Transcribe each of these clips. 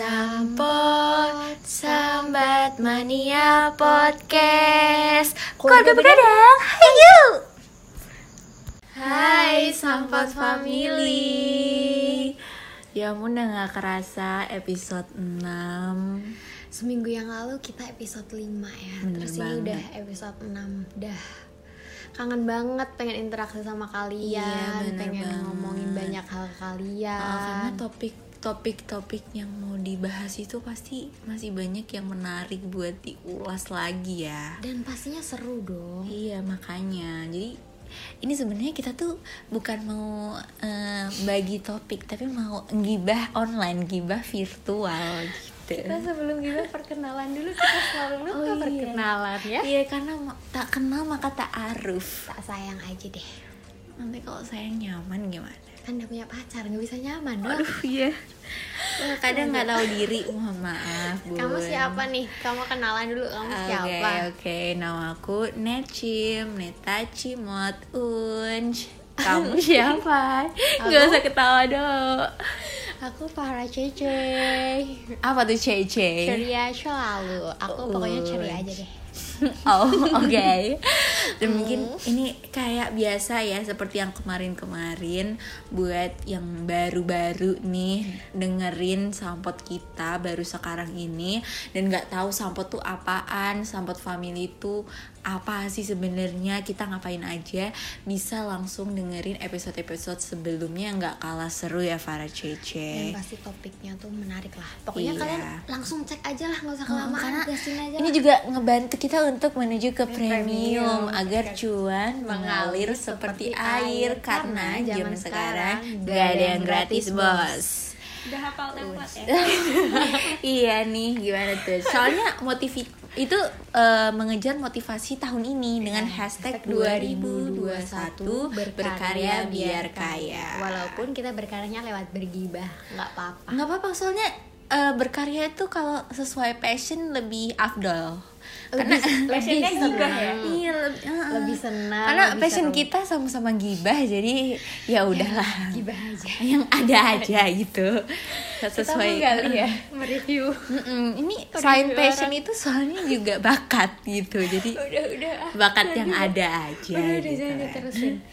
Sampot, sambat mania podcast. Keluarga begadang, ayo Hai Sampot Family. Ya ampun udah gak kerasa episode 6 Seminggu yang lalu kita episode 5 ya. Bener Terus ini banget. udah episode 6 Dah. Kangen banget pengen interaksi sama kalian Iya, Pengen banget. ngomongin banyak hal kalian. Ah, Karena topik topik-topik yang mau dibahas itu pasti masih banyak yang menarik buat diulas lagi ya Dan pastinya seru dong Iya makanya jadi ini sebenarnya kita tuh bukan mau eh, bagi topik tapi mau gibah online gibah virtual gitu. Kita sebelum kita perkenalan dulu Kita selalu lupa Oh, iya. perkenalan ya Iya karena tak kenal maka tak aruf. Tak sayang aja deh Nanti kalau saya nyaman gimana? Kan udah punya pacar nggak bisa nyaman dong Aduh iya. Wah, kadang nggak tahu diri, mohon maaf. Kamu Bun. siapa nih? Kamu kenalan dulu kamu Oke siapa? oke nama aku Necim Neta Cimot Unj Kamu siapa? Gak usah ketawa dong Aku para Cece Apa tuh Cece? Ceria selalu Aku pokoknya ceria aja deh oh oke. Dan mungkin ini kayak biasa ya seperti yang kemarin-kemarin buat yang baru-baru nih dengerin sampot kita baru sekarang ini. Dan nggak tahu sampot tuh apaan sampot family itu apa sih sebenarnya kita ngapain aja bisa langsung dengerin episode-episode sebelumnya yang nggak kalah seru ya Farah Dan Cece pasti topiknya tuh menarik lah Pokoknya Iya. kalian langsung cek aja lah Gak usah Oh, kelamaan karena gasin aja ini lah. juga ngebantu kita untuk menuju ke premium, premium. agar cuan mengalir seperti air karena zaman sekarang gak ada yang gratis bos Udah hafal template ya? Iya nih gimana tuh? Soalnya motivi itu eh, mengejar motivasi tahun ini dengan hashtag 2021 berkarya biar kaya. Walaupun kita berkaryanya lewat bergibah Gak apa-apa. Nggak apa-apa soalnya eh, berkarya itu kalau sesuai passion lebih afdol karena Passionnya gibah ya? iya lebih, Lebih senang karena lebih passion seru. kita sama-sama gibah jadi ya udahlah. Gibah aja. Yang ada aja gitu. Sesuai Kita menggali ya Mereview? Mm-mm, ini selain passion itu soalnya juga bakat gitu. Jadi Udah udah. bakat yang ada aja Udah udah gitu jangan kan. diterusin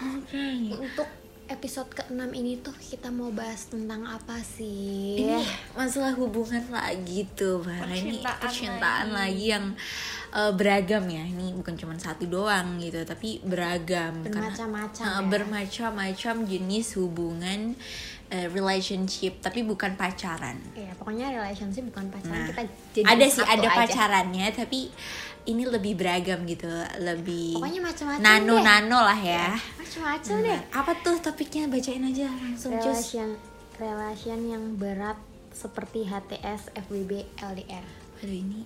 Oke. Untuk episode ke-6 ini tuh kita mau bahas tentang apa sih? ini masalah hubungan lagi tuh Bara ini Percintaan percintaan lagi, yang eh, beragam ya ini bukan cuma satu doang gitu tapi beragam Karena- Bermacam-macam eh, ya. bermacam-macam jenis hubungan eh, relationship tapi bukan pacaran Iya, pokoknya relationship bukan Nah, pacaran kita jadi ada sih ada aja. pacarannya tapi ini lebih beragam gitu lebih Pokoknya macam-macam nano deh. nano lah ya Macam-macam deh. Benar. apa tuh topiknya bacain aja langsung cus Relation relation yang berat seperti HTS, FWB, LDR. aduh ini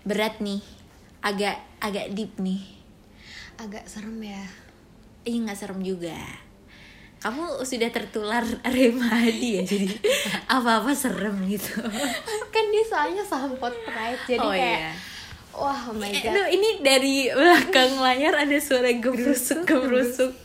berat nih agak agak deep nih Agak serem ya. Iya nggak serem juga kamu sudah tertular remadi ya jadi apa-apa serem gitu kan dia soalnya sampot pride jadi oh kayak iya wah oh my Eh, god. aduh, ini dari belakang layar ada suara gebrusuk gebrusuk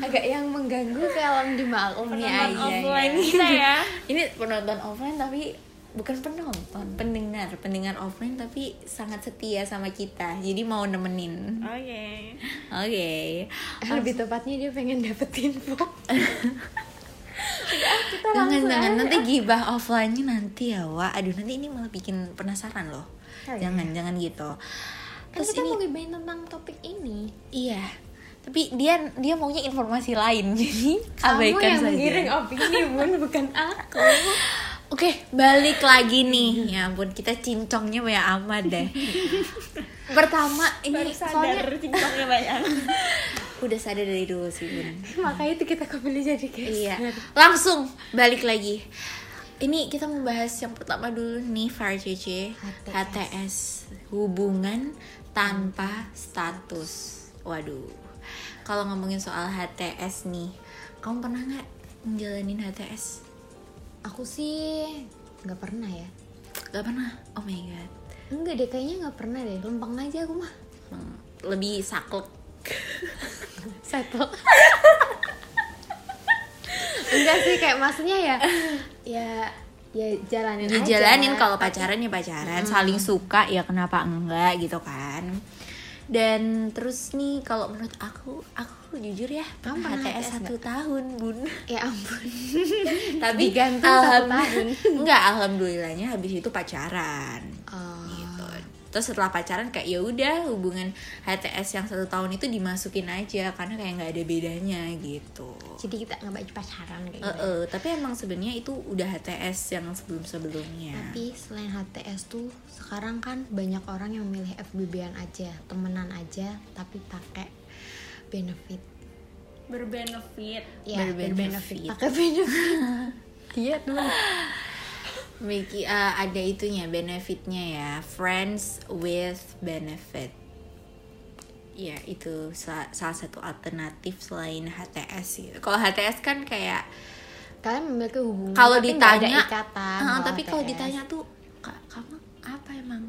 Agak yang mengganggu kalau dimaklumi Penonton aja. offline ya. kita ya. Ini penonton offline tapi bukan penonton, pendengar, pendengar offline tapi sangat setia sama kita. Jadi mau nemenin. Oke. Oke. Lebih tepatnya dia pengen dapet info. Udah, kita Jangan jangan nanti gibah offline-nya nanti ya, Wak. Aduh, nanti ini malah bikin penasaran loh. Oh, iya. Jangan, jangan gitu. Kan Terus kita ini mau tentang topik ini. iya. Tapi dia dia maunya informasi lain. Jadi Kamu abaikan yang saja. menggiring opini bun, bukan aku. Oke, balik lagi nih. Ya ampun, kita cincongnya banyak amat deh. Pertama, ini soalnya cincongnya banyak. udah sadar dari dulu sih, Bun. Makanya itu kita kembali jadi guys. Iya. Langsung balik lagi. Ini kita membahas yang pertama dulu nih, CC. HTS. HTS. Hubungan tanpa status. Waduh. Kalau ngomongin soal HTS nih, kamu pernah nggak ngejalanin HTS? Aku sih nggak pernah ya. Gak pernah. Oh my god. Enggak deh, kayaknya nggak pernah deh. Lempeng aja aku mah. Hmm, Lebih saklek. Settle. enggak sih kayak maksudnya ya ya ya jalanin dijalanin kalau pacaran ya pacaran. Saling suka ya kenapa enggak gitu kan. Dan terus nih kalau menurut aku aku jujur ya Kamu HTS satu tahun bun. Ya ampun. Tapi Digantung satu alham- tahun. enggak alhamdulillahnya habis itu pacaran. Oh. Terus setelah pacaran kayak ya udah hubungan HTS yang satu tahun itu dimasukin aja karena kayak nggak ada bedanya gitu. Jadi kita nggak baju pacaran kayak gitu eh, tapi emang sebenarnya itu udah HTS yang sebelum sebelumnya tapi selain HTS tuh sekarang kan banyak orang yang memilih FBB-an aja temenan aja tapi pakai benefit. Berbenefit. Ya berbenefit. pakai benefit. Iya tuh Miki, eh, ada itunya benefitnya ya. Friends with benefit. Ya itu sa- salah satu alternatif selain HTS gitu. Kalau HTS kan kayak kalian memiliki hubungan kalau ditanya ada ikatan kalau tapi kalau ditanya tuh "Kak, kamu apa emang?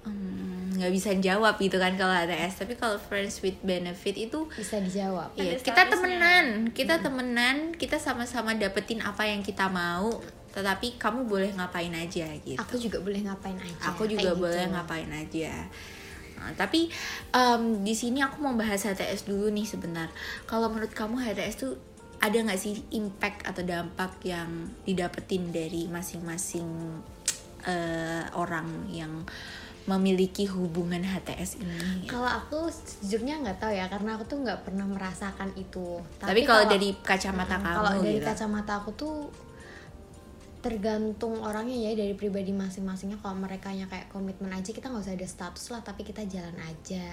Hmm, nggak bisa jawab gitu kan kalau HTS tapi kalau friends with benefit itu bisa dijawab. Iya, Ada kita temenan, kita temenan, kita sama-sama dapetin apa yang kita mau, tetapi kamu boleh ngapain aja gitu. aku juga boleh ngapain aja Aku juga kayak boleh gitu. ngapain aja. Nah, tapi em, di sini aku mau bahas HTS dulu nih sebentar. Kalau menurut kamu HTS tuh ada nggak sih impact atau dampak yang didapetin dari masing-masing eh, orang yang memiliki hubungan HTS ini? kalau aku sejujurnya nggak tahu ya karena aku tuh nggak pernah merasakan itu Tapi, kalau dari kacamata kamu kalau dari gitu. kacamata aku tuh tergantung orangnya ya dari pribadi masing-masingnya. Kalau mereka kayak komitmen aja kita nggak usah ada status lah tapi kita jalan aja.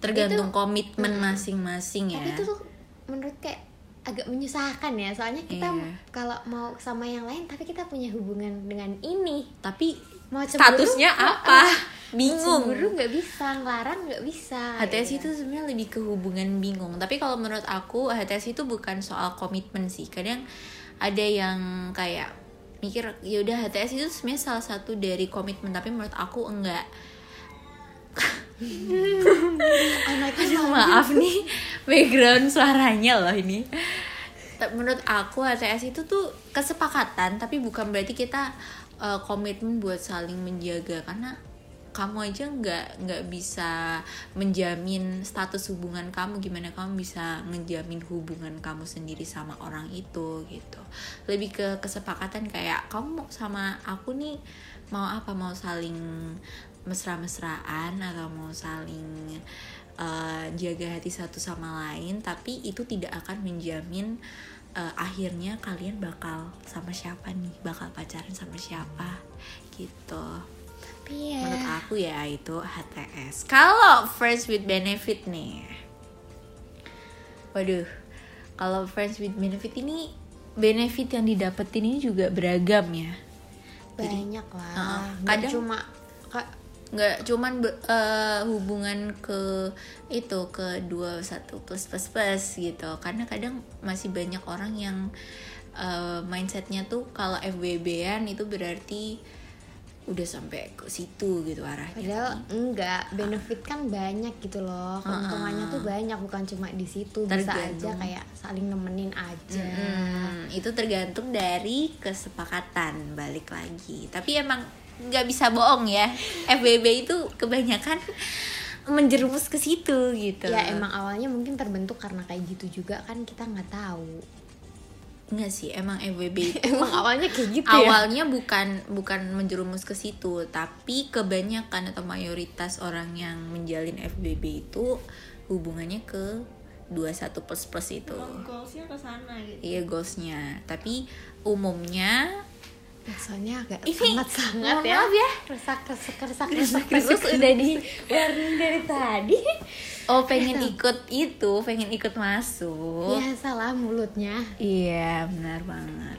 Tergantung Itu- komitmen masing-masing ya. tapi itu tuh menurut kayak agak menyusahkan ya soalnya kita Iya. kalau mau sama yang lain tapi kita punya hubungan dengan ini. Tapi mau cemburu, statusnya apa? Bingung. cemburu nggak bisa ngelarang nggak bisa HTS ya. itu sebenarnya lebih ke hubungan bingung. Tapi kalau menurut aku HTS itu bukan soal komitmen sih. Kadang ada yang kayak mikir ya udah HTS itu sebenarnya salah satu dari komitmen tapi menurut aku enggak. Aduh, maaf nih background suaranya loh ini. Menurut aku HTS itu tuh kesepakatan tapi bukan berarti kita uh, komitmen buat saling menjaga karena kamu aja nggak nggak bisa menjamin status hubungan kamu gimana kamu bisa menjamin hubungan kamu sendiri sama orang itu gitu. Lebih ke kesepakatan kayak kamu sama aku nih mau apa? Mau saling mesra-mesraan atau mau saling uh, jaga hati satu sama lain? Tapi itu tidak akan menjamin uh, akhirnya kalian bakal sama siapa nih? Bakal pacaran sama siapa? Gitu. Ya. Menurut aku ya itu HTS kalau friends with benefit nih. Waduh. Kalau friends with benefit ini benefit yang didapetin ini juga beragam ya. Banyak lah. Uh, kadang- cuma ka- nggak cuman be- eh, hubungan ke itu ke dua satu plus plus plus gitu karena kadang masih banyak orang yang eh, mindsetnya tuh kalau FBB-an itu berarti udah sampai ke situ gitu arahnya Padahal enggak, benefit kan banyak gitu loh. Keuntungannya tuh banyak bukan cuma di situ. Bisa aja kayak saling nemenin aja. Hmm, itu tergantung dari kesepakatan balik lagi. Tapi emang nggak bisa bohong ya. FBB itu kebanyakan menjerumus ke situ gitu. Ya emang awalnya mungkin terbentuk karena kayak gitu juga kan kita nggak tahu. Enggak sih, emang FBB itu Emang awalnya kayak gitu ya. awalnya bukan bukan menjerumus ke situ, tapi kebanyakan atau mayoritas orang yang menjalin FBB itu hubungannya ke 21 plus plus itu. Emang goalsnya ke sana gitu Iya goalsnya. Tapi umumnya Soalnya agak Ini, sangat-sangat ya. maaf ya. Resak, resak, resak, resak terus udah di warning dari tadi. oh pengen ikut itu, pengen ikut masuk. Ya salah mulutnya. Iya, benar banget.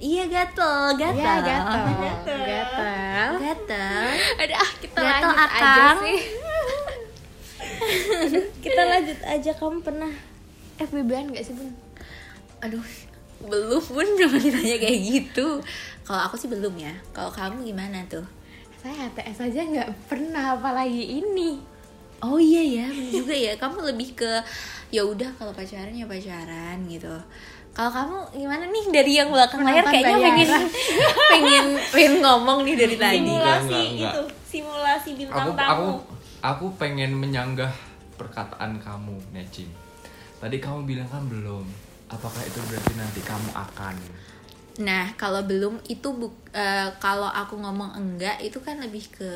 Iya gatel, gatel. Ya gatel, Gatel. gatel. Gatel. Ada ah kita Gatel, lanjut aja Akang. sih. kita lanjut aja kamu pernah FBB-an gak sih bun? Aduh, belum pun cuma ditanya kayak gitu. Kalau aku sih belum ya. Kalau kamu gimana tuh? Saya HTS aja nggak pernah apalagi ini. Oh iya ya, juga ya. Kamu lebih ke ya udah kalau pacaran ya pacaran gitu. Kalau kamu gimana nih dari yang belakang layar kayaknya bayaran. pengen pengen pengen ngomong nih dari tadi. Simulasi enggak, enggak. itu simulasi bintang aku tamu aku aku pengen menyanggah perkataan kamu Necim tadi kamu bilang kan belum apakah itu berarti nanti kamu akan Nah, kalau belum itu buk- eh, kalau aku ngomong enggak itu kan lebih ke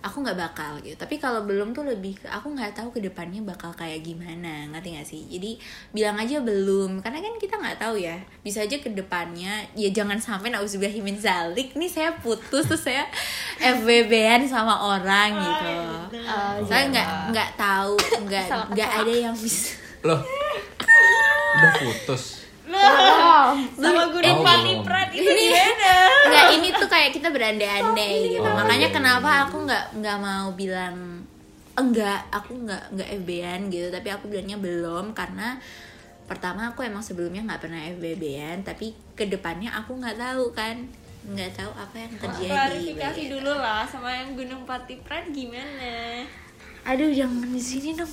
aku nggak bakal gitu. Tapi kalau belum tuh lebih ke aku nggak tahu ke depannya bakal kayak gimana, ngerti gak sih? Jadi bilang aja belum, karena kan kita nggak tahu ya. Bisa aja ke depannya ya jangan sampai nauzubillahimin zalik nih saya putus terus saya FWB-an sama orang gitu. Oh, Saya nggak nggak tahu, nggak nggak ada yang bisa. loh udah putus. Sama gunung Oh, Pati belum. Prat itu gimana Enggak, ini tuh kayak kita berandai-andai gitu. Oh, Makanya iya, kenapa aku nggak nggak mau bilang enggak, aku nggak nggak FB-an gitu, tapi aku bilangnya belum karena pertama aku emang sebelumnya nggak pernah FBB-an, tapi ke depannya aku nggak tahu kan, nggak tahu apa yang terjadi. klarifikasi dulu lah sama yang gunung Pati Prat gimana Aduh, jangan di sini dong.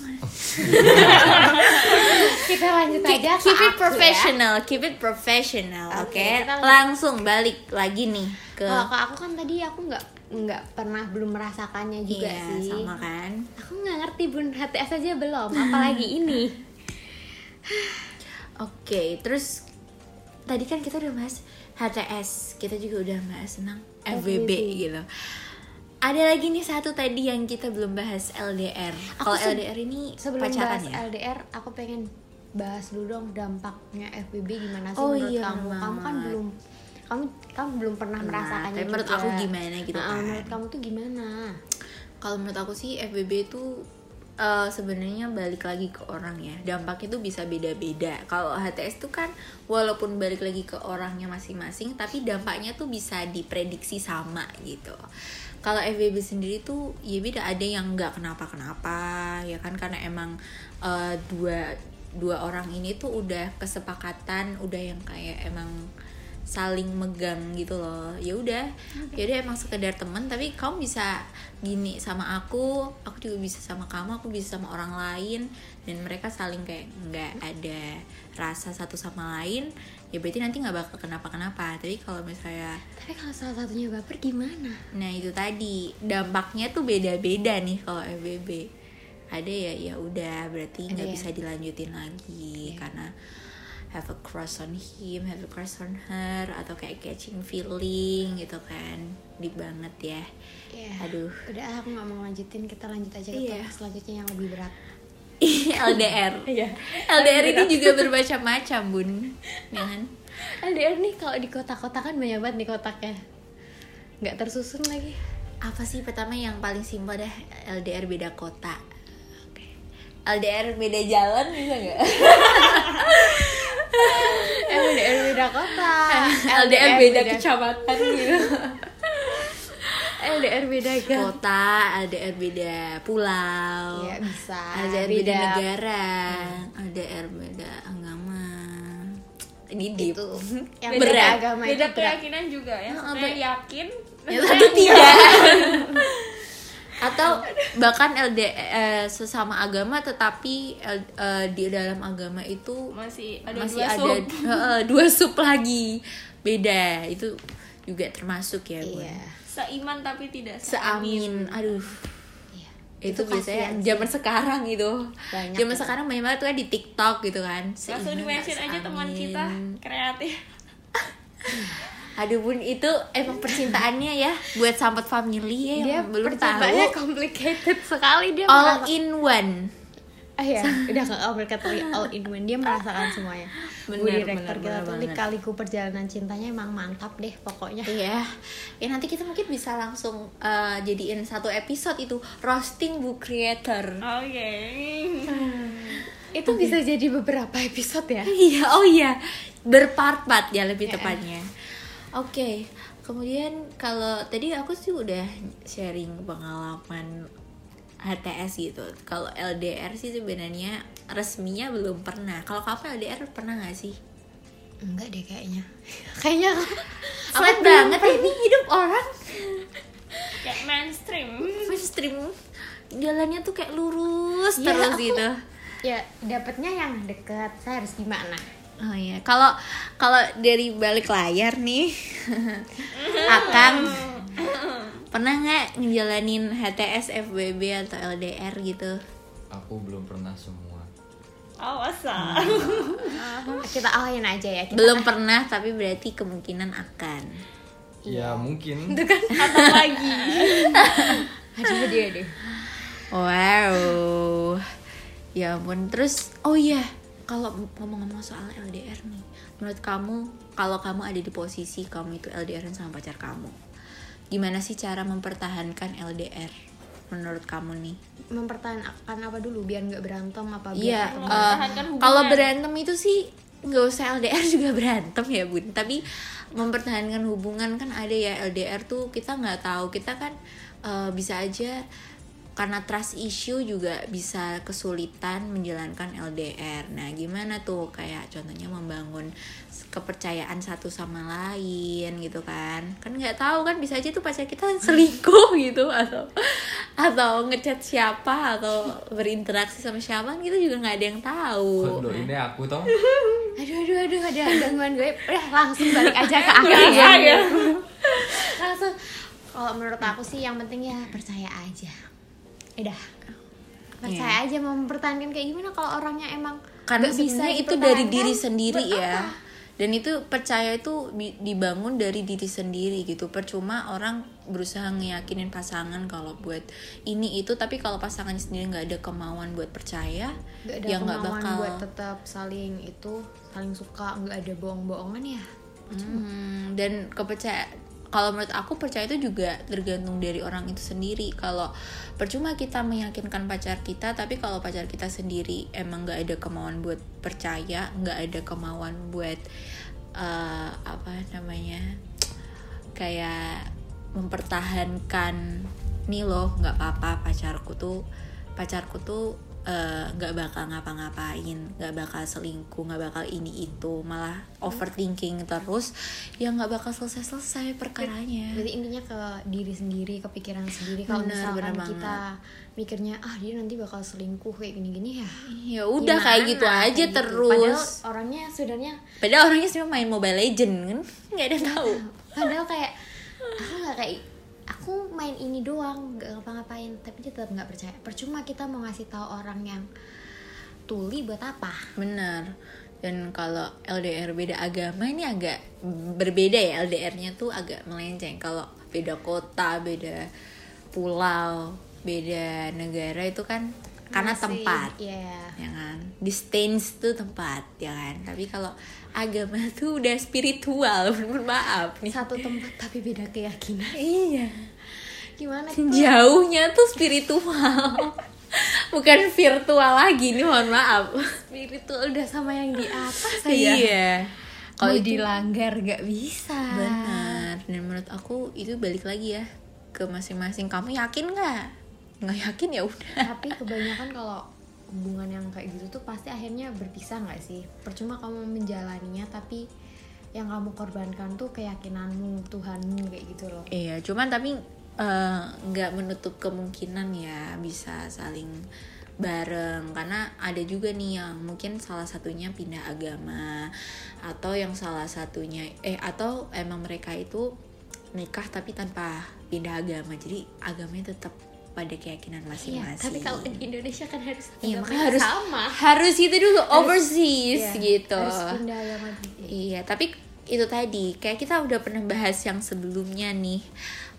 kita lanjut Keep, aja keep ke it professional, keep it professional, oke? Kita lanjut. Langsung balik lagi nih ke ya. Kalau aku kan tadi aku nggak nggak pernah belum merasakannya juga Iya, sih. sama kan? Aku nggak ngerti bun HTS aja belum, apalagi ini. Oke, terus tadi kan kita udah bahas HTS, kita juga udah bahas tentang FWB FWB. gitu. Ada lagi nih satu tadi yang kita belum bahas LDR. Kalau LDR ini Sebelum pacaran bahas ya? LDR, aku pengen bahas dulu dong dampaknya FBB gimana sih Oh menurut iya, kamu? Kamu kan banget. belum kamu kamu belum pernah Nah, merasakannya tapi menurut juga. aku gimana gitu Nah, kan. menurut kamu tuh gimana? Kalau menurut aku sih FWB itu eh, sebenarnya balik lagi ke orang ya. Dampaknya tuh bisa beda-beda. Kalau HTS tuh kan walaupun balik lagi ke orangnya masing-masing, tapi dampaknya tuh bisa diprediksi sama gitu. Kalau FWB sendiri tuh ya beda ada yang nggak kenapa-kenapa ya kan karena emang eh, dua dua orang ini tuh udah kesepakatan, udah yang kayak emang saling megang gitu loh. Ya udah. Ya udah emang sekedar temen tapi kamu bisa gini sama aku aku juga bisa sama kamu aku bisa sama orang lain. Dan mereka saling kayak nggak ada rasa satu sama lain ya berarti nanti nggak bakal kenapa kenapa tapi kalau misalnya Tapi kalau salah satunya baper gimana? nah itu tadi. Dampaknya tuh beda beda nih kalau FBB ada ya ya udah berarti nggak ya? bisa dilanjutin lagi karena have a crush on him, have a crush on her atau kayak catching feeling gitu kan. Deep banget ya. Iya. Aduh. Udah ah, aku nggak mau lanjutin, kita lanjut aja ke topik selanjutnya yang lebih berat. LDR. Iya. LDR ini juga bermacam-macam, Bun. Ya kan? LDR nih kalau di kota-kota kan banyak banget nih kotaknya. Nggak tersusun lagi. Apa sih pertama yang paling simpel dah LDR beda kota. Oke. LDR beda jalan bisa nggak? LDR beda kota. LDR beda kecamatan gitu. LDR beda gang. Kota, LDR beda pulau. Iya bisa. LDR beda Beda- negara, LDR beda agama. Ini deep. Itu yang Berat. beda agama itu beda berat. keyakinan juga ya Oh, be- yakin Yang satu tidak. Atau bahkan LD eh, sesama agama tetapi L- eh, di dalam agama itu masih ada masih dua ada sub. eh, dua sub lagi. Beda. Itu juga termasuk ya, Bun. Iya. seiman tapi tidak Seamin. Aduh. Iya. itu, Itu biasanya sih. zaman sekarang gitu Banyak zaman ya. sekarang banyak banget tuh kan di TikTok gitu kan langsung di mention aja teman kita kreatif aduh bun itu emang percintaannya ya buat sambat family ya Dia yang belum percintaannya tahu complicated sekali dia all merasa- in one Ah ya, udah gak complicated all in one dia merasakan semuanya. Bener, Bu direktur bener, kita tuh lika-liku perjalanan cintanya emang mantap deh pokoknya. Iya, ya nanti kita mungkin bisa langsung eh, jadiin satu episode itu roasting book creator. oke Itu bisa jadi beberapa episode ya. Iya, oh iya, berpart-part ya lebih Ya. tepatnya. Oke, kemudian kalau tadi aku sih udah sharing pengalaman HTS gitu. Kalau LDR sih sebenarnya resminya belum pernah. Kalau kamu LDR pernah nggak sih? Enggak deh kayaknya. kayaknya Flat banget ya ini hidup orang. kayak mainstream Mainstream jalannya tuh kayak lurus Ya, terus aku- gitu. ya dapatnya yang deket. Saya harus gimana? Oh iya, kalau kalau dari balik layar nih, Akang pernah nggak ngejalanin HTS, FBB atau LDR gitu? Aku belum pernah semua. Awas ah. kita alahin aja ya kita Belum pernah, tapi berarti kemungkinan akan. Ya mungkin. Atau lagi. aduh dia deh Wow, ya ampun. Terus, oh iya, kalau ngomong-ngomong soal LDR nih, menurut kamu, kalau kamu ada di posisi kamu itu LDR sama pacar kamu, gimana sih cara mempertahankan LDR? Menurut kamu nih? mempertahankan apa dulu biar nggak berantem apa Iya, biar Mempertahankan hubungan. kalau berantem itu sih nggak usah LDR juga berantem ya bun. Tapi mempertahankan hubungan kan ada ya LDR tuh kita nggak tahu kita kan eh, bisa aja karena trust issue juga bisa kesulitan menjalankan LDR. Nah gimana tuh? Kayak contohnya membangun kepercayaan satu sama lain gitu kan. Kan nggak tahu kan bisa aja tuh pacar kita selingkuh gitu atau atau ngechat siapa atau berinteraksi sama siapa kan kita juga nggak ada yang tahu. Loh, ini aku toh. aduh aduh aduh ada gangguan gue. Udah langsung balik aja ke aku ya. langsung. Kalau menurut aku sih yang penting ya percaya aja udah percaya aja mau mempertahankan kayak gimana kalau orangnya emang karena bisa itu dari diri sendiri ya. apa? dan itu percaya itu dibangun dari diri sendiri gitu. Percuma orang berusaha ngeyakinin pasangan kalau buat ini itu. Tapi kalau pasangannya sendiri nggak ada kemauan buat percaya nggak ada ya nggak bakal buat tetap saling itu saling suka nggak ada bohong-bohongan ya. Hmm, dan kepercaya kalau menurut aku percaya itu juga tergantung dari orang itu sendiri. Kalau percuma kita meyakinkan pacar kita tapi kalau pacar kita sendiri emang nggak ada kemauan buat percaya nggak ada kemauan buat eh, apa namanya kayak mempertahankan nih loh nggak apa-apa pacarku tuh pacarku tuh eh, nggak bakal ngapa-ngapain nggak bakal selingkuh nggak bakal ini itu malah overthinking terus ya nggak bakal selesai-selesai perkaranya Berarti intinya ke diri sendiri, ke pikiran sendiri. Kalau misalkan kita mikirnya ah dia nanti bakal selingkuh kayak gini-gini ya. ya udah kayak gitu aja Kayak gitu. terus Padahal orangnya sebenarnya padahal orangnya sih main Mobile Legend kan nggak ada yang tahu padahal kayak aku nggak kayak aku main ini doang nggak ngapa-ngapain tapi dia tetap nggak percaya percuma kita mau ngasih tahu orang yang tuli buat apa Benar. Dan kalau LDR beda agama ini agak berbeda ya LDR-nya tuh agak melenceng. Kalau beda kota, beda pulau, beda negara itu kan karena Masih, tempat. iya Ya kan? Distance tuh tempat, ya kan? Tapi kalau agama tuh udah spiritual, mohon maaf nih. satu tempat tapi beda keyakinan Iya. gimana tuh Jauhnya tuh spiritual. Bukan virtual lagi nih, mohon maaf. spiritual udah sama yang di atas aja Iya. kalau dilanggar nggak bisa benar. Dan menurut aku itu balik lagi ya ke masing-masing. Kamu yakin nggak? Nggak yakin ya udah. tapi kebanyakan kalau hubungan yang kayak gitu tuh pasti akhirnya berpisah nggak sih? Percuma kamu menjalaninya tapi yang kamu korbankan tuh keyakinanmu Tuhanmu kayak gitu loh. Iya, cuman tapi eh, nggak menutup kemungkinan ya bisa saling bareng. Karena ada juga nih yang mungkin salah satunya pindah agama atau yang salah satunya eh atau emang mereka itu nikah tapi tanpa pindah agama. Jadi agamanya tetap pada keyakinan Iya, masing-masing. tapi kalau di Indonesia kan harus Iya, makanya harus sama harus itu dulu overseas Iya, gitu. harus pindah gitu. Iya, tapi itu tadi kayak kita udah pernah bahas yang sebelumnya nih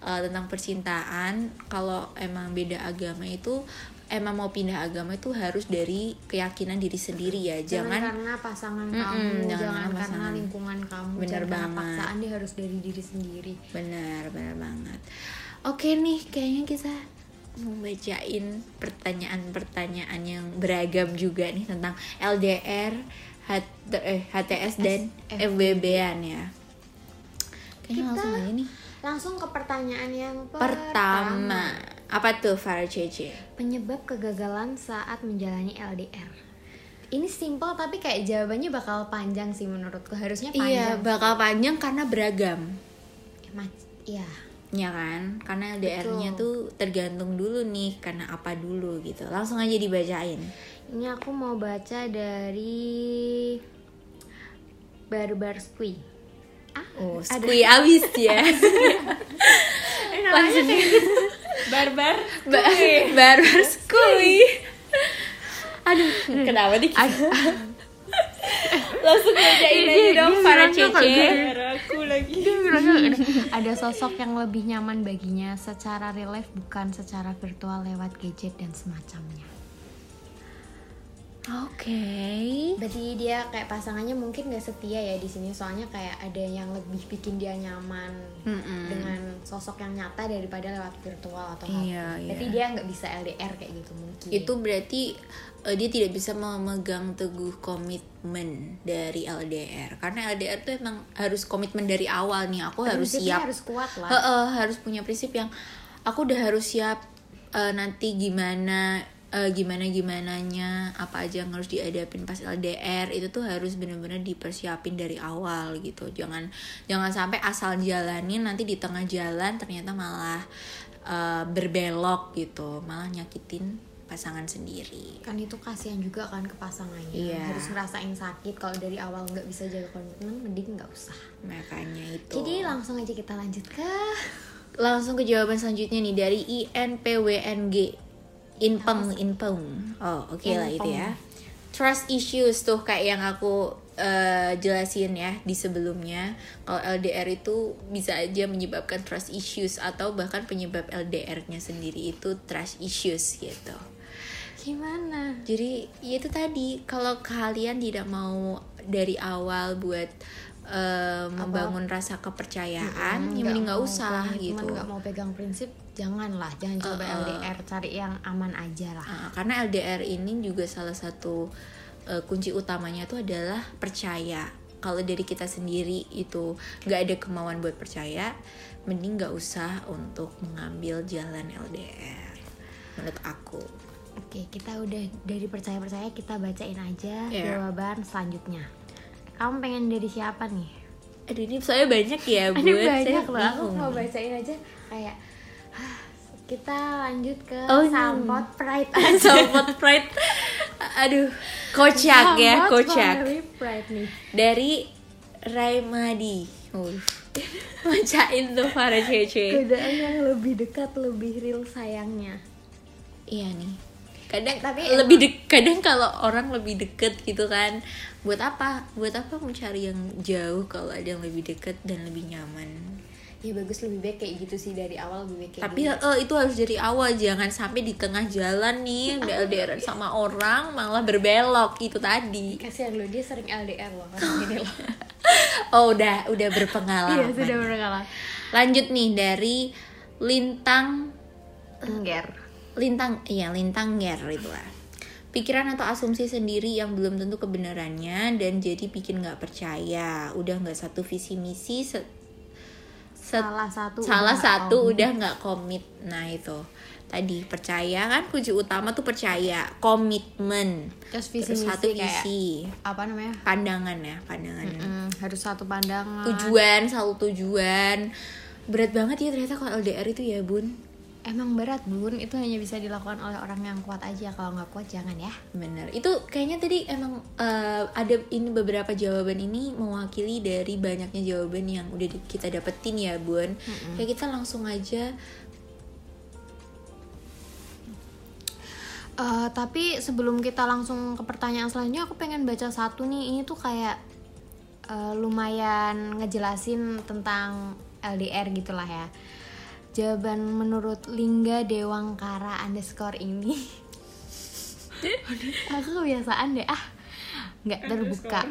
eh, tentang percintaan. Kalau emang beda agama itu emang mau pindah agama itu harus dari keyakinan diri sendiri ya. jangan, Jangan karena pasangan Mm-mm, kamu jangan jangan, karena karena pasangan. lingkungan kamu Bener jangan karena banget. paksaan dia harus dari diri sendiri benar benar banget. Oke nih, kayaknya kita mau bacain pertanyaan-pertanyaan yang beragam juga nih tentang LDR, H- eh, HTS dan FBB-an ya. Kayaknya Kita langsung aja nih. langsung ke pertanyaan yang Pertama, apa tuh Farah Cece? penyebab kegagalan saat menjalani LDR ini simple tapi kayak jawabannya bakal panjang sih menurutku harusnya Iya, panjang bakal panjang karena beragam. Mas- iya Ya kan? Karena LDR-nya tuh tergantung dulu nih karena apa dulu gitu. Langsung aja dibacain. Ini aku mau baca dari barbar squee ah Oh, skui abis ya. kayak gitu Barbar. Ba- Barbar skui. Aduh, kenapa nih? Langsung bacain aja dong para cece. Aku lagi. ada sosok yang lebih nyaman baginya secara real life bukan secara virtual lewat gadget dan semacamnya Oke. berarti dia kayak pasangannya mungkin gak setia ya di sini soalnya kayak ada yang lebih bikin dia nyaman Mm-mm. dengan sosok yang nyata daripada lewat virtual atau apa Iya, berarti iya. dia nggak bisa LDR kayak gitu mungkin Itu berarti eh, dia tidak bisa memegang teguh komitmen dari LDR karena LDR tuh emang harus komitmen dari awal nih aku harus Prinsipnya siap harus kuat lah Heeh, harus punya prinsip yang aku udah harus siap eh, nanti gimana eh, gimana gimananya apa aja yang harus dihadapin pas LDR itu tuh harus bener-bener dipersiapin dari awal gitu. Jangan jangan sampai asal jalanin nanti di tengah jalan ternyata malah eh, berbelok gitu. Malah nyakitin pasangan sendiri. Kan itu kasihan juga kan ke pasangannya. Iya. harus ngerasain sakit kalau dari awal nggak bisa jaga komitmen mending nggak usah. Makanya itu. Jadi langsung aja kita lanjut ke langsung ke jawaban selanjutnya nih dari INPWNG Inpeng Inpeng. oh oke lah itu ya. Trust issues tuh kayak yang aku eh, jelasin ya di sebelumnya. Kalau LDR itu bisa aja menyebabkan trust issues atau bahkan penyebab LDR-nya sendiri itu trust issues gitu. Gimana? Jadi ya itu tadi kalau kalian tidak mau dari awal buat eh, membangun rasa kepercayaan ya mending nggak usah komitmen, gitu nggak mau pegang prinsip janganlah jangan coba Uh-uh. LDR cari yang aman aja lah Ah, karena LDR ini juga salah satu eh, kunci utamanya itu adalah percaya. Kalau dari kita sendiri itu nggak ada kemauan buat percaya, mending nggak usah untuk mengambil jalan LDR. Menurut aku. oke kita udah dari percaya percaya kita bacain aja Iya. jawaban selanjutnya kamu pengen dari siapa nih Aduh ini saya banyak ya buat saya banyak loh aku mau bacain aja kayak "Hah, kita lanjut ke Oh, ini. sampot pride aja Sobat Pride. Aduh, kocak ya, Sampot kocak. pride nih Dari Raimadi. Bacain tuh para cece. godaan yang lebih dekat lebih real sayangnya Iya nih. Kadang Tapi lebih dek kadang kalau orang lebih deket gitu kan. Buat apa? Buat apa mencari yang jauh kalau ada yang lebih deket dan lebih nyaman. ya bagus lebih baik kayak gitu sih dari awal lebih baik kayak Tapi gitu. eh, itu harus dari awal jangan sampai di tengah jalan nih LDR sama orang malah berbelok itu tadi. kasihan lo dia sering LDR loh loh Oh, udah udah berpengalaman. iya sudah berkalah Lanjut nih dari Lintang engger lintang iya lintang nger itu lah. Pikiran atau asumsi sendiri yang belum tentu kebenarannya dan jadi bikin nggak percaya. Udah nggak satu visi misi se- se- salah satu salah udah satu komit. udah nggak komit. Nah itu. Tadi percaya kan kunci utama tuh percaya komitmen. Terus visi terus misi satu visi. apa namanya? Pandangan ya pandangan Mm, harus satu pandangan. Tujuan selalu tujuan. Berat banget ya ternyata kalau LDR itu ya bun emang berat bun. Itu hanya bisa dilakukan oleh orang yang kuat aja. Kalau nggak kuat jangan ya. Bener, itu kayaknya tadi emang eh, ada ini beberapa jawaban ini mewakili dari banyaknya jawaban yang udah kita dapetin ya Bun. Kayak kita langsung aja. Eh, tapi sebelum kita langsung ke pertanyaan selanjutnya aku pengen baca satu nih. Ini tuh kayak eh, lumayan ngejelasin tentang LDR gitulah ya jawaban menurut Lingga Dewangkara underscore ini. Aku kebiasaan deh. Ah nggak terbuka.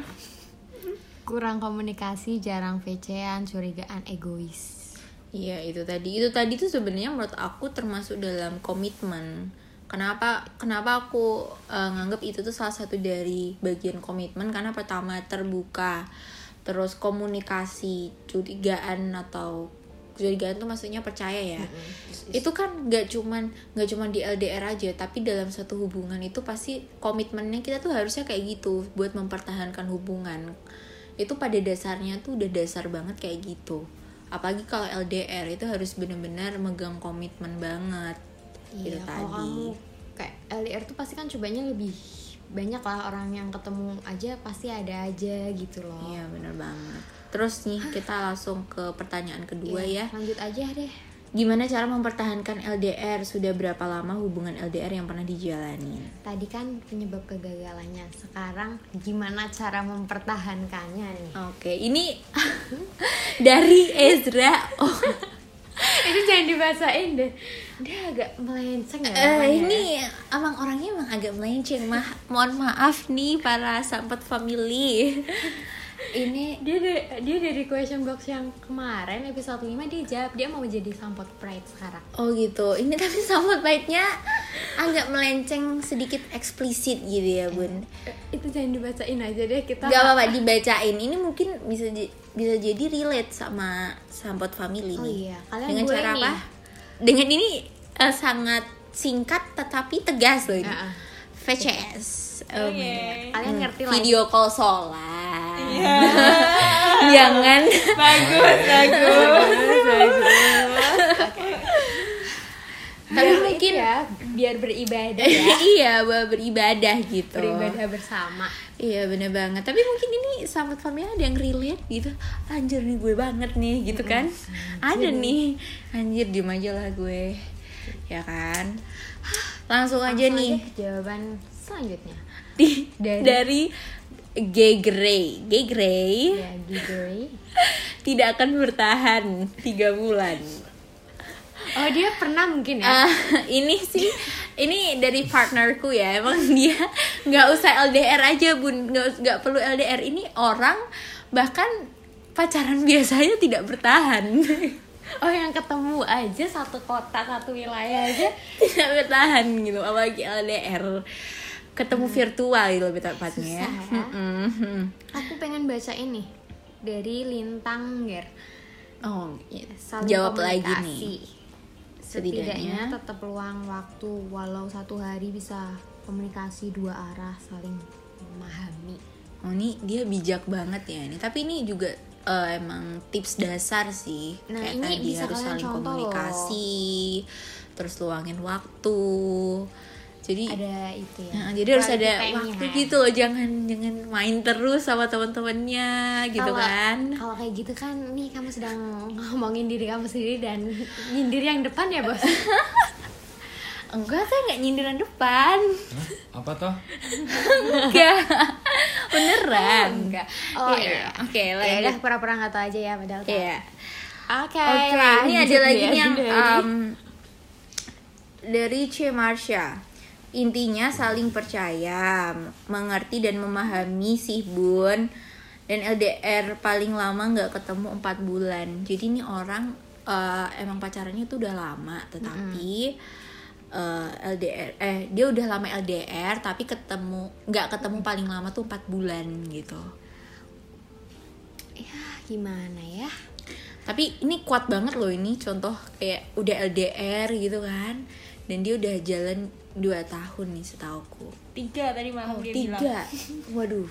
Kurang komunikasi jarang vecean curigaan egois. Iya itu tadi. Itu tadi tuh sebenarnya menurut aku termasuk dalam komitmen. Kenapa kenapa aku eh, nganggap itu tuh salah satu dari bagian komitmen? Karena pertama terbuka, terus komunikasi, curigaan atau curigaan tuh maksudnya percaya ya. Itu kan nggak cuman nggak cuman di LDR aja, tapi dalam satu hubungan itu pasti komitmennya kita tuh harusnya kayak gitu buat mempertahankan hubungan. Itu pada dasarnya tuh udah dasar banget kayak gitu apalagi kalau LDR itu harus benar-benar megang komitmen banget gitu Iya, kalau tadi kamu kayak LDR tuh pasti kan cobanya lebih banyak lah orang yang ketemu aja pasti ada aja gitu loh Iya bener banget. Terus nih kita langsung ke pertanyaan kedua Iya, ya. lanjut aja deh Gimana cara mempertahankan LDR? Sudah berapa lama hubungan LDR yang pernah dijalani? tadi kan penyebab kegagalannya sekarang gimana cara mempertahankannya nih Oke, ini dari Ezra. Oh, itu jangan dibacain deh dia agak melenceng ya namanya. ini emang orangnya emang agak melenceng. Mah, mohon maaf nih para sahabat family. Ini dia dari, dia dari question box yang kemarin episode 5 dia jawab dia mau jadi sampot pride sekarang Oh gitu. Ini tapi sambut baiknya agak melenceng sedikit eksplisit gitu ya, Bun. Eh, itu jangan dibacain aja deh kita Gak apa-apa dibacain. Ini mungkin bisa bisa jadi relate sama sampot family Oh nih. iya, kalian Dengan cara nih. apa? Dengan ini eh, sangat singkat tetapi tegas loh ini. Ah, ah. VCS. Oh my Oke. God. kalian Hmm, ngerti lah Video call sholat. Iya. Jangan. bagus, bagus. Tapi Biar mungkin ya biar beribadah ya. Iya buat beribadah gitu. beribadah bersama. Iya bener banget. Tapi mungkin ini sahabat family ada yang relate gitu. Anjir nih gue banget nih gitu kan. Ada nih. Anjir diem aja lah gue. Ya kan? Langsung aja Langsung nih. ke jawaban selanjutnya. Di, Dari- Dari Gay Grey. Gay Grey. Ya Gigori Tidak akan bertahan tiga bulan. Oh dia pernah mungkin ya? Ah, Ini sih Ini dari partnerku ya. Emang dia nggak usah LDR aja bun. Nggak nggak perlu LDR Ini orang Bahkan pacaran biasanya tidak bertahan. Oh yang ketemu aja satu kota satu wilayah aja? Tidak bertahan gitu apalagi LDR ketemu virtual gitu lebih tepatnya ya. Susah ya. Aku pengen baca ini dari Lintang Ger oh iya. Saling jawab lagi komunikasi. nih setidaknya Setidaknya. tetap luang waktu walau satu hari bisa komunikasi dua arah saling memahami oh ini dia bijak banget ya ini tapi ini juga eh, emang tips dasar sih Nah, kayak ini tadi bisa harus saling contoh loh. komunikasi terus luangin waktu jadi ada itu ya Nah, jadi harus ada waktu gitu loh jangan jangan main terus sama teman-temannya gitu kan kalau kayak gitu kan nih kamu sedang ngomongin diri kamu sendiri dan nyindir yang depan ya bos enggak saya nggak nyindiran depan Hah? Apa toh? enggak beneran enggak oh Iya. iya oke ya lanjut udah pura-pura nggak tahu aja ya padahal. Iya. oke Oke, ini lanjut ada lagi ya, nih yang dari- um, dari C Marsha. Intinya saling percaya, mengerti dan memahami sih bun. Dan LDR paling lama nggak ketemu 4 bulan. Jadi ini orang uh, emang pacarannya tuh udah lama, tetapi uh, LDR eh dia udah lama LDR tapi ketemu nggak ketemu paling lama tuh 4 bulan gitu. ya gimana ya tapi ini kuat banget loh ini contoh kayak udah LDR gitu kan dan dia udah jalan 2 tahun nih setauku. Tiga tadi malam oh dia bilang. tiga waduh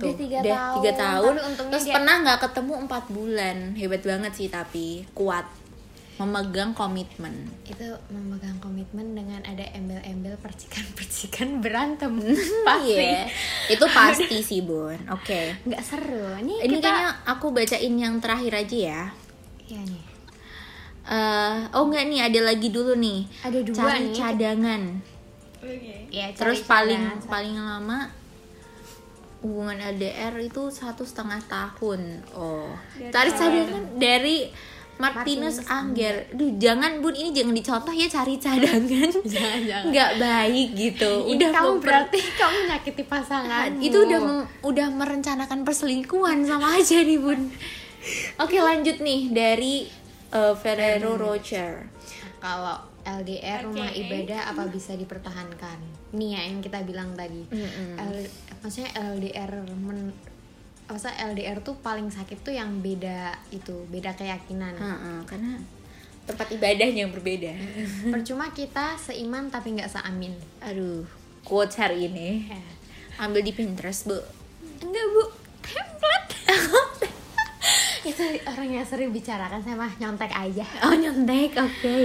udah tiga udah tahun. tiga tahun terus dia pernah nggak ketemu empat bulan? Hebat banget sih tapi kuat. Memegang komitmen. Itu memegang komitmen dengan ada embel-embel percikan-percikan berantem. Pasti. Iya, itu pasti sih bun. Oke. Nggak seru. Ini, ini kita kayaknya aku bacain yang terakhir aja ya. Ya nih. Eh, oh enggak nih ada lagi dulu nih. Ada dua cari nih. cadangan Oke. ya Terus cari paling paling lama hubungan LDR itu satu setengah tahun. Oh, cari cadangan dari Martinus, Martinus Angger. Duh, jangan bun ini jangan dicontoh ya cari cadangan. Jangan, jangan. Nggak baik gitu. Ini udah kamu memper- berarti kamu menyakiti pasangan itu udah mem- udah merencanakan perselingkuhan sama aja nih bun. Oke lanjut nih dari uh, Ferrero Rocher. kalau LDR rumah Oke. ibadah apa bisa dipertahankan nih ya yang kita bilang tadi. L- maksudnya LDR men masa LDR tuh paling sakit tuh yang beda itu beda keyakinan Heeh, karena tempat ibadahnya yang berbeda. percuma kita seiman tapi nggak seamin Aduh, quotes hari ini ambil di Pinterest bu. Enggak bu, template. itu orang yang sering bicarakan saya mah nyontek aja Oh nyontek, oke.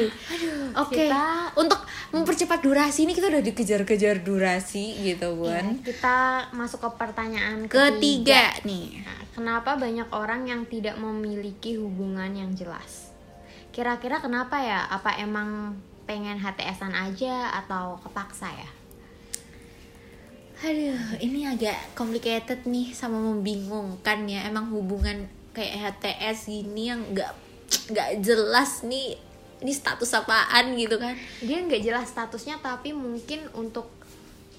Oke. kita- Untuk mempercepat durasi ini kita udah dikejar-kejar durasi gitu Ya, kan. kita masuk ke pertanyaan Ketiga nih. Nah, kenapa banyak orang yang tidak memiliki hubungan yang jelas? Kira-kira kenapa ya? Apa emang pengen HTSan aja atau kepaksa ya? Aduh, ini agak complicated nih sama membingungkan ya. Emang hubungan kayak HTS gini yang nggak nggak jelas nih. Ini status apaan gitu kan? Dia nggak jelas statusnya tapi mungkin untuk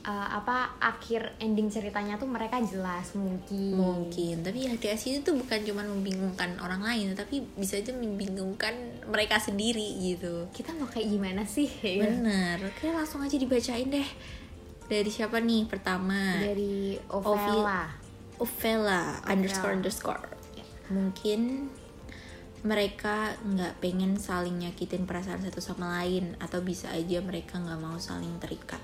uh, apa akhir ending ceritanya tuh mereka jelas mungkin. Mungkin, tapi HTS itu tuh bukan cuma membingungkan orang lain, tapi bisa aja membingungkan mereka sendiri gitu. Kita mau kayak gimana sih? Bener, oke langsung aja dibacain deh. Dari siapa nih pertama? Dari Ovela. Ovela underscore underscore. Mungkin mereka nggak pengen saling nyakitin perasaan satu sama lain atau bisa aja mereka nggak mau saling terikat.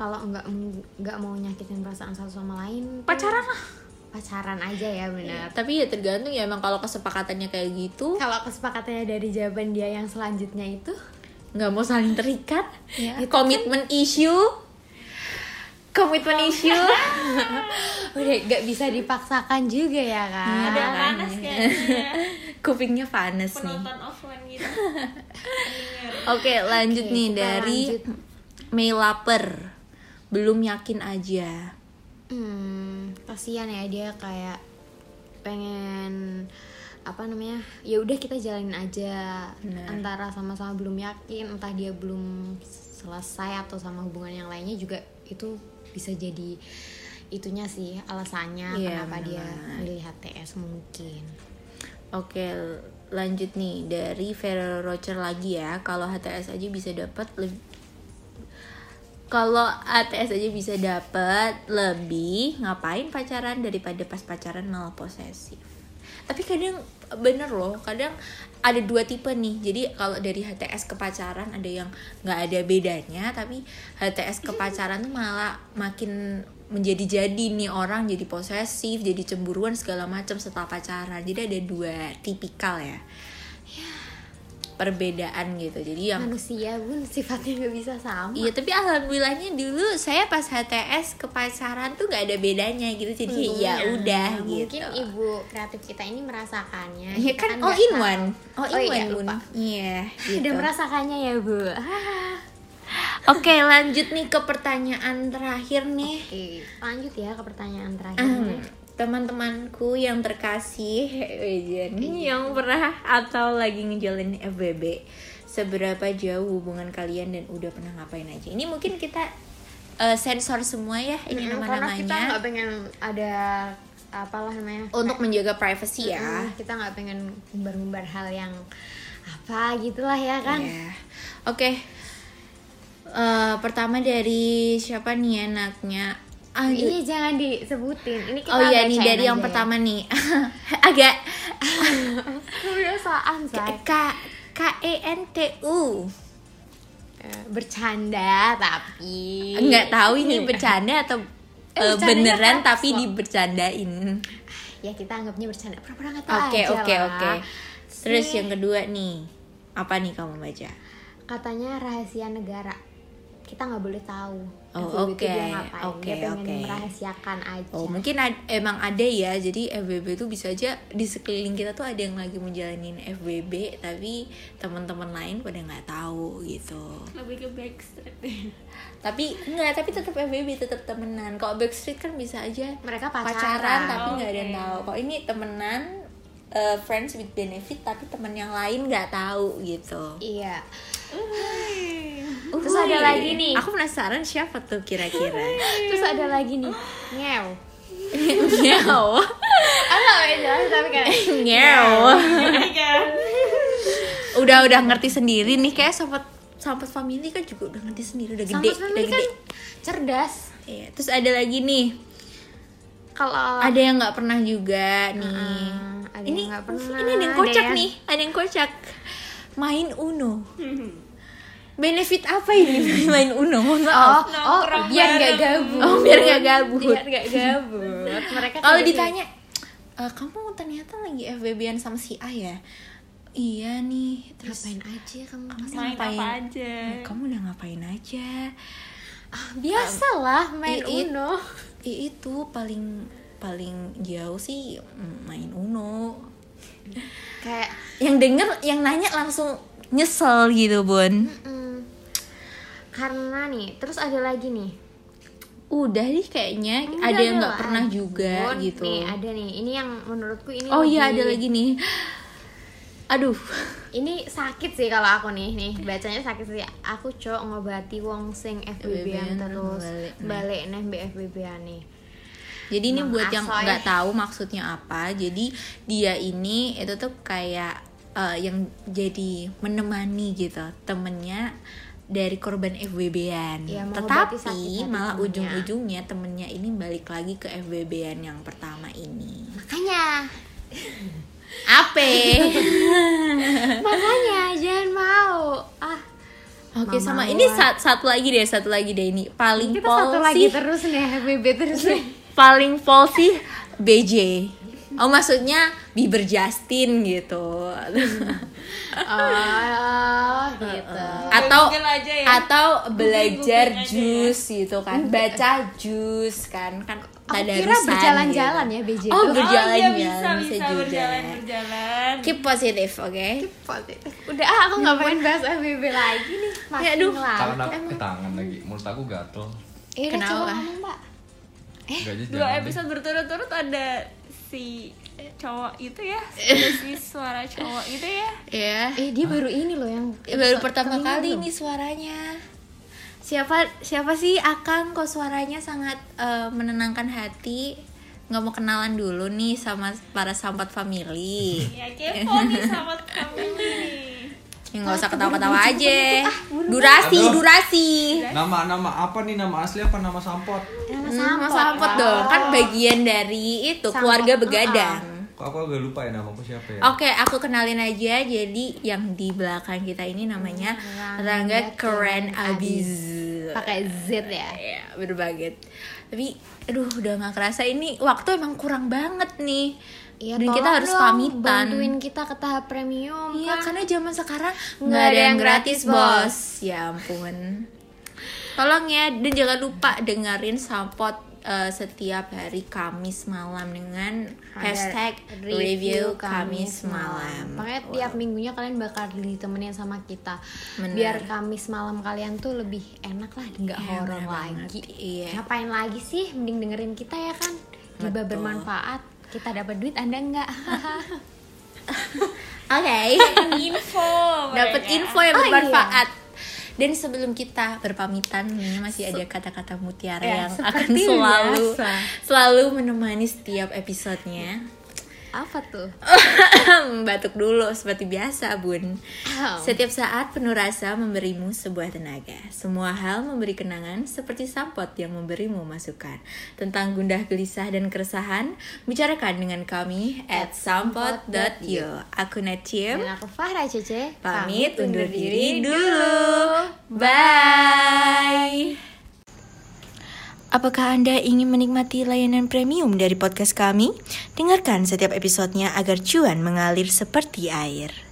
Kalau nggak nggak mau nyakitin perasaan satu sama lain, tuh Pacaran lah. pacaran aja ya benar. Tapi ya tergantung ya emang kalau kesepakatannya kayak gitu Kalau kesepakatannya dari jawaban dia yang selanjutnya itu nggak mau saling terikat, Ya, komitmen issue, komitmen issue. udah nggak bisa dipaksakan juga ya kan? Ada panas kayaknya. Kupingnya panas nih. Offline gitu. Oke lanjut Oke, nih dari lanjut. Mei Laper belum yakin aja. Hmm, kasihan ya dia kayak pengen apa namanya ya udah kita jalanin aja Benar. antara sama-sama belum yakin entah dia belum selesai atau sama hubungan yang lainnya juga itu bisa jadi itunya sih alasannya Iya, kenapa dia benar. milih HTS mungkin Oke lanjut nih dari Ferrero Rocher lagi ya. Kalau HTS aja bisa dapat lebih kalau ATS aja bisa dapat lebih ngapain pacaran daripada pas pacaran malah posesif. Tapi kadang bener loh, kadang ada dua tipe nih. Jadi kalau dari HTS ke pacaran ada yang nggak ada bedanya, tapi HTS ke pacaran tuh malah makin menjadi-jadi nih orang jadi posesif, jadi cemburuan segala macam setelah pacaran. Jadi ada dua tipikal ya. Perbedaan gitu. Jadi yang manusia pun sifatnya nggak bisa sama Iya tapi alhamdulillahnya dulu saya pas HTS ke pacaran tuh nggak ada bedanya gitu jadi ya udah Nah, mungkin gitu. ibu kreatif kita ini merasakannya Iya Kita kan all nggak in tahu. one, all in Oh iya, one bun. Iya. Udah Gitu. merasakannya ya bu Oke lanjut nih ke pertanyaan terakhir nih. Oke, lanjut ya ke pertanyaan Hmm, terakhir. Teman-temanku yang terkasih, Wejen, yang pernah atau lagi ngejalin FBB, seberapa jauh hubungan kalian dan udah pernah ngapain aja? Ini mungkin kita eh, sensor semua ya ini Mm, Karena kita nama-namanya nggak pengen ada apalah namanya. untuk menjaga privacy ya. Kita nggak pengen umbar-umbar hal yang apa gitulah ya kan. Iya. Oke. Eh, pertama dari siapa nih anaknya? Ah, Ini jangan disebutin. Ini kita oh iya nih dari yang aja ya. pertama nih. Agak Kebiasaan say. K K E N T U. Eh, bercanda tapi Enggak tahu ini bercanda atau Eh, eh, beneran tapi dibercandain. ya kita anggapnya bercanda pura-pura nggak tahu Oke oke oke. Terus yang kedua nih. Apa nih kamu baca? katanya rahasia negara kita nggak boleh tahu Oh, itu oke, oke, oke. merahasiakan aja. Oh mungkin ad- emang ada ya jadi FBB tuh bisa aja di sekeliling kita tuh ada yang lagi menjalanin FBB tapi teman-teman lain pada nggak tahu gitu. Lebih ke backstreet. Tapi enggak tapi tetap FBB tetap temenan. Kalau Backstreet kan bisa aja mereka pacaran, tapi nggak ada yang Oke. tahu. Kalau ini temenan eh, friends with benefit tapi teman yang lain nggak tahu gitu. Iya Terus ada lagi nih. Aku penasaran siapa tuh kira-kira. terus ada lagi nih ngew Ngew. aku nggak jelas tapi kayak Ngew. Iya. Udah udah ngerti sendiri nih kayak sobat sahabat family kan juga udah ngerti sendiri udah gede, udah kan gede. cerdas Iya, terus ada lagi nih. kalau Ada yang nggak pernah juga nih. Ah, ada ini yang nggak pernah, ini ada yang ada kocak yang- nih, ada yang kocak. Main Uno. Benefit apa ini main Uno? Mohon oh maaf. oh biar nggak gabut Oh, biar nggak gabut. biar nggak gabut mereka Kalau ditanya "Eh, kamu ternyata lagi FBB-an sama si A ya iya nih terus Ngapain aja kamu? kamu Main ngapain apa aja? Eh, kamu udah ngapain aja Biasalah main i- Uno. I- itu paling paling jauh sih mm, main Uno Kayak yang denger yang nanya langsung nyesel gitu bun mm, karena nih, terus ada lagi nih. udah nih kayaknya Enggak, ada yang nggak pernah juga Bun. gitu Nih, ada nih. Ini yang menurutku ini oh iya ada lagi nih aduh Ini sakit sih kalau aku nih, nih bacanya sakit sih. Aku cok ngobati wong sing FBB-an FBB-an terus balik nih. balik nih. Jadi ini Mang buat yang nggak tahu maksudnya apa. Jadi dia ini itu tuh kayak eh, yang jadi menemani gitu temennya dari korban FWB-an. Sakit Tetapi hati malah ujung-ujungnya temennya ini balik lagi ke FWB-an yang pertama ini. Makanya, Ape. makanya jangan mau. Ah, Oke, Mama sama ini sat- satu lagi deh, satu lagi deh ini paling kita pol satu lagi terus nih FBB terus nih. paling pol sih BJ. Oh maksudnya Bieber Justin gitu. Oh, gitu. atau aja ya. atau belajar Google aja jus gitu kan baca jus kan kan Aku kira tadarusan berjalan-jalan gitu. ya BJ oh itu. berjalan oh, iya, ya bisa, bisa, juga berjalan berjalan. keep positif oke Positif. Udah ah, aku nggak pengen bahas FBB lagi nih. Makin Ya, aduh. tangan aku eh, tangan lagi mulut aku gatel Eh, udah Kenapa? coba ngomong, Mbak. Enggak aja Dua episode berturut-turut ada si cowok itu ya, si suara cowok itu ya. ya Eh, dia baru ini loh yang baru episode pertama kali nih suaranya. Siapa siapa sih Akang? Kok suaranya sangat eh, menenangkan hati? Nggak mau kenalan dulu nih sama para sampat family. Ya kepo nih sama kamu nih. ya nggak usah ketawa-ketawa aja durasi Aduh. durasi nama nama apa nih nama asli apa nama sampot Nama Sama sampot. sampot dong, kan bagian dari itu Sampot, keluarga begadang. kok aku agak lupa ya namaku siapa ya Oke, aku kenalin aja. Jadi yang di belakang kita ini namanya Rangga Keren Abiz. Pakai Z ya. Ya, berbaget. Tapi, aduh, udah nggak kerasa ini waktu emang kurang banget nih. Iya, Dan kita harus dong pamitan. Bantuin kita ke tahap premium Iya, kan. karena zaman sekarang nggak ada yang gratis, bos. Ya ampun. Tolong ya, dan jangan lupa dengerin Sampot eh, setiap hari Kamis malam dengan hashtag review Kamis malam. Makanya tiap minggunya kalian bakal ditemenin sama kita. Bener. Biar Kamis malam kalian tuh lebih enak lah, nggak Iya, horor lagi. Iya. Ngapain lagi sih? Mending dengerin kita ya kan. Juga bermanfaat. Kita dapat duit, Anda enggak. Oke, Info. dapat info yang Oh, bermanfaat. Dan sebelum kita berpamitan, ini masih ada kata-kata mutiara Ya, yang akan selalu biasa. selalu menemani setiap episodenya. Apa tuh? Batuk dulu seperti biasa, Bun. Oh. Setiap saat penuh rasa memberimu sebuah tenaga. Semua hal memberi kenangan seperti sampot yang memberimu masukan. Tentang gundah gelisah dan keresahan, bicarakan dengan kami at sampot.yo. Aku Netiem. Dan aku Farah Cece. Pamit undur diri dulu. Bye. Apakah Anda ingin menikmati layanan premium dari podcast kami? Dengarkan setiap episodenya agar cuan mengalir seperti air.